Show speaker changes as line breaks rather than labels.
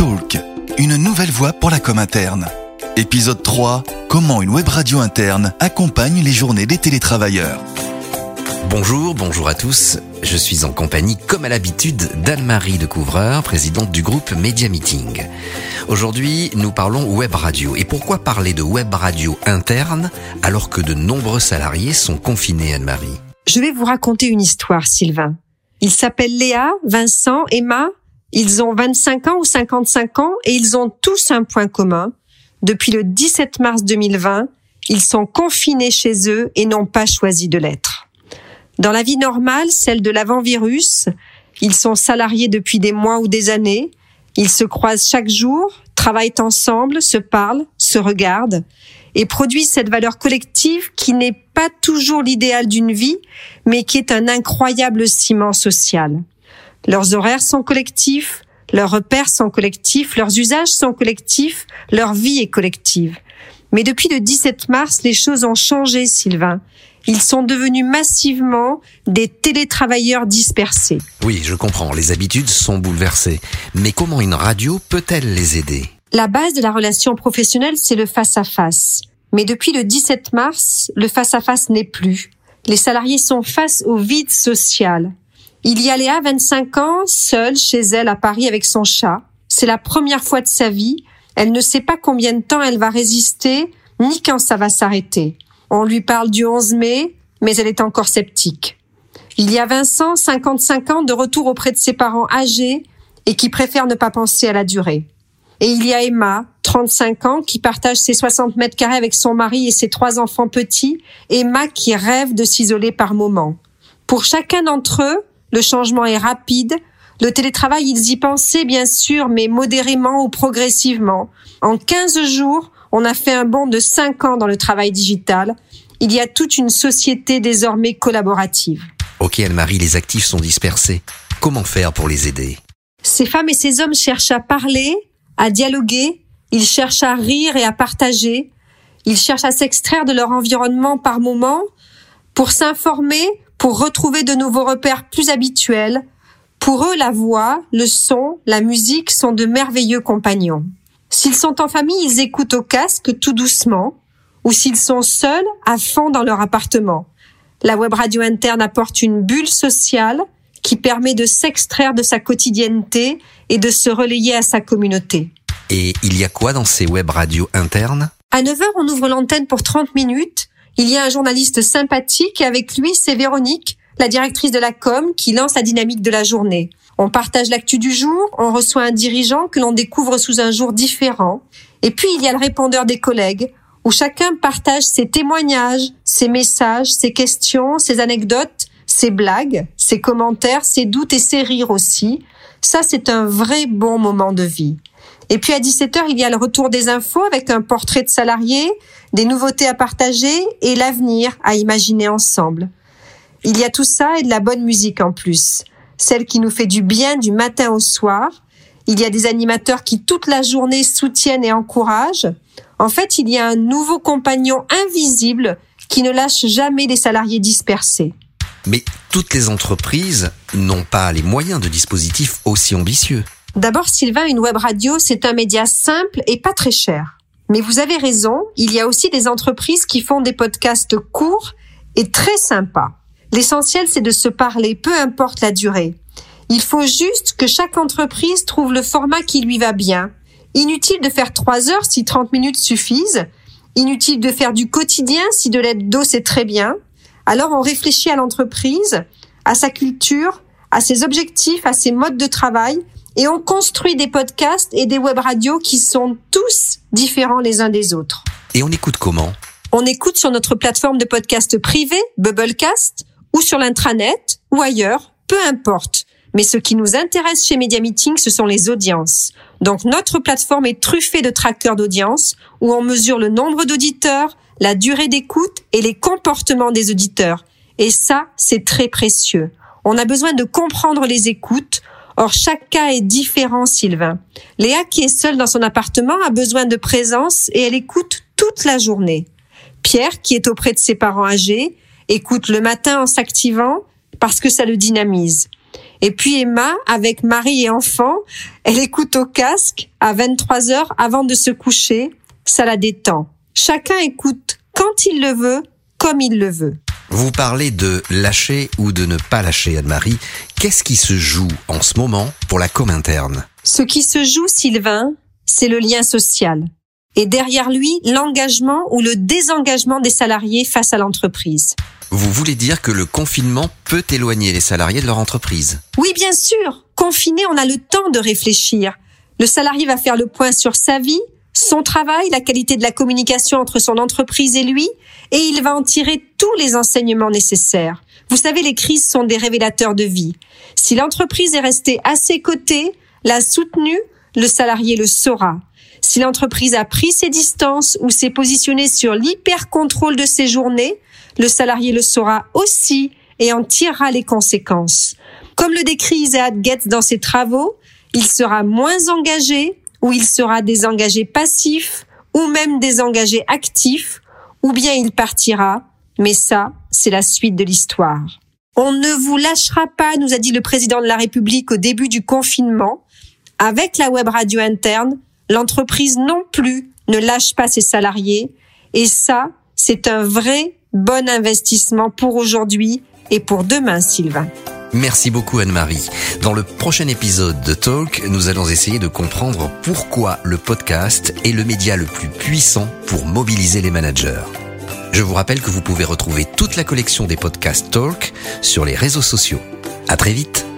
Talk, une nouvelle voie pour la com interne. Épisode 3, comment une web radio interne accompagne les journées des télétravailleurs.
Bonjour, bonjour à tous. Je suis en compagnie, comme à l'habitude, d'Anne-Marie de Couvreur, présidente du groupe Media Meeting. Aujourd'hui, nous parlons web radio. Et pourquoi parler de web radio interne alors que de nombreux salariés sont confinés, Anne-Marie?
Je vais vous raconter une histoire, Sylvain. Ils s'appellent Léa, Vincent, Emma. Ils ont 25 ans ou 55 ans et ils ont tous un point commun. Depuis le 17 mars 2020, ils sont confinés chez eux et n'ont pas choisi de l'être. Dans la vie normale, celle de l'avant-virus, ils sont salariés depuis des mois ou des années. Ils se croisent chaque jour, travaillent ensemble, se parlent, se regardent et produisent cette valeur collective qui n'est pas toujours l'idéal d'une vie, mais qui est un incroyable ciment social. Leurs horaires sont collectifs, leurs repères sont collectifs, leurs usages sont collectifs, leur vie est collective. Mais depuis le 17 mars, les choses ont changé, Sylvain. Ils sont devenus massivement des télétravailleurs dispersés.
Oui, je comprends, les habitudes sont bouleversées. Mais comment une radio peut-elle les aider?
La base de la relation professionnelle, c'est le face-à-face. Mais depuis le 17 mars, le face-à-face n'est plus. Les salariés sont face au vide social. Il y a Léa, 25 ans, seule chez elle à Paris avec son chat. C'est la première fois de sa vie. Elle ne sait pas combien de temps elle va résister, ni quand ça va s'arrêter. On lui parle du 11 mai, mais elle est encore sceptique. Il y a Vincent, 55 ans, de retour auprès de ses parents âgés et qui préfère ne pas penser à la durée. Et il y a Emma, 35 ans, qui partage ses 60 mètres carrés avec son mari et ses trois enfants petits. Emma qui rêve de s'isoler par moments. Pour chacun d'entre eux, le changement est rapide. Le télétravail, ils y pensaient bien sûr, mais modérément ou progressivement. En 15 jours, on a fait un bond de 5 ans dans le travail digital. Il y a toute une société désormais collaborative.
Ok, Anne-Marie, les actifs sont dispersés. Comment faire pour les aider?
Ces femmes et ces hommes cherchent à parler, à dialoguer, ils cherchent à rire et à partager, ils cherchent à s'extraire de leur environnement par moments pour s'informer, pour retrouver de nouveaux repères plus habituels. Pour eux, la voix, le son, la musique sont de merveilleux compagnons. S'ils sont en famille, ils écoutent au casque tout doucement, ou s'ils sont seuls, à fond dans leur appartement. La web radio interne apporte une bulle sociale qui permet de s'extraire de sa quotidienneté et de se relayer à sa communauté.
Et il y a quoi dans ces web radios internes?
À 9h, on ouvre l'antenne pour 30 minutes. Il y a un journaliste sympathique et avec lui, c'est Véronique, la directrice de la com, qui lance la dynamique de la journée. On partage l'actu du jour, on reçoit un dirigeant que l'on découvre sous un jour différent. Et puis il y a le répondeur des collègues, où chacun partage ses témoignages, ses messages, ses questions, ses anecdotes, ses blagues, ses commentaires, ses doutes et ses rires aussi. Ça, c'est un vrai bon moment de vie. Et puis à 17h, il y a le retour des infos avec un portrait de salarié, des nouveautés à partager et l'avenir à imaginer ensemble. Il y a tout ça et de la bonne musique en plus celle qui nous fait du bien du matin au soir. Il y a des animateurs qui toute la journée soutiennent et encouragent. En fait, il y a un nouveau compagnon invisible qui ne lâche jamais les salariés dispersés.
Mais toutes les entreprises n'ont pas les moyens de dispositifs aussi ambitieux.
D'abord, Sylvain, une web radio, c'est un média simple et pas très cher. Mais vous avez raison, il y a aussi des entreprises qui font des podcasts courts et très sympas. L'essentiel, c'est de se parler, peu importe la durée. Il faut juste que chaque entreprise trouve le format qui lui va bien. Inutile de faire trois heures si 30 minutes suffisent. Inutile de faire du quotidien si de l'hebdo c'est très bien. Alors on réfléchit à l'entreprise, à sa culture, à ses objectifs, à ses modes de travail et on construit des podcasts et des web radios qui sont tous différents les uns des autres.
Et on écoute comment?
On écoute sur notre plateforme de podcast privée, Bubblecast, ou sur l'intranet, ou ailleurs, peu importe. Mais ce qui nous intéresse chez Media Meeting, ce sont les audiences. Donc notre plateforme est truffée de trackers d'audience où on mesure le nombre d'auditeurs, la durée d'écoute et les comportements des auditeurs. Et ça, c'est très précieux. On a besoin de comprendre les écoutes. Or, chaque cas est différent, Sylvain. Léa, qui est seule dans son appartement, a besoin de présence et elle écoute toute la journée. Pierre, qui est auprès de ses parents âgés, écoute le matin en s'activant parce que ça le dynamise. Et puis Emma, avec mari et enfant, elle écoute au casque à 23 heures avant de se coucher. Ça la détend. Chacun écoute quand il le veut, comme il le veut.
Vous parlez de lâcher ou de ne pas lâcher, Anne-Marie. Qu'est-ce qui se joue en ce moment pour la com interne?
Ce qui se joue, Sylvain, c'est le lien social. Et derrière lui, l'engagement ou le désengagement des salariés face à l'entreprise.
Vous voulez dire que le confinement peut éloigner les salariés de leur entreprise?
Oui, bien sûr. Confiné, on a le temps de réfléchir. Le salarié va faire le point sur sa vie, son travail, la qualité de la communication entre son entreprise et lui, et il va en tirer tous les enseignements nécessaires. Vous savez, les crises sont des révélateurs de vie. Si l'entreprise est restée à ses côtés, l'a soutenue, le salarié le saura. Si l'entreprise a pris ses distances ou s'est positionnée sur l'hyper-contrôle de ses journées, le salarié le saura aussi et en tirera les conséquences. Comme le décrit Isaac Getz dans ses travaux, il sera moins engagé, ou il sera désengagé passif ou même désengagé actif, ou bien il partira, mais ça, c'est la suite de l'histoire. On ne vous lâchera pas, nous a dit le président de la République au début du confinement. Avec la web radio interne, l'entreprise non plus ne lâche pas ses salariés, et ça, c'est un vrai bon investissement pour aujourd'hui et pour demain, Sylvain.
Merci beaucoup Anne-Marie. Dans le prochain épisode de Talk, nous allons essayer de comprendre pourquoi le podcast est le média le plus puissant pour mobiliser les managers. Je vous rappelle que vous pouvez retrouver toute la collection des podcasts Talk sur les réseaux sociaux. À très vite.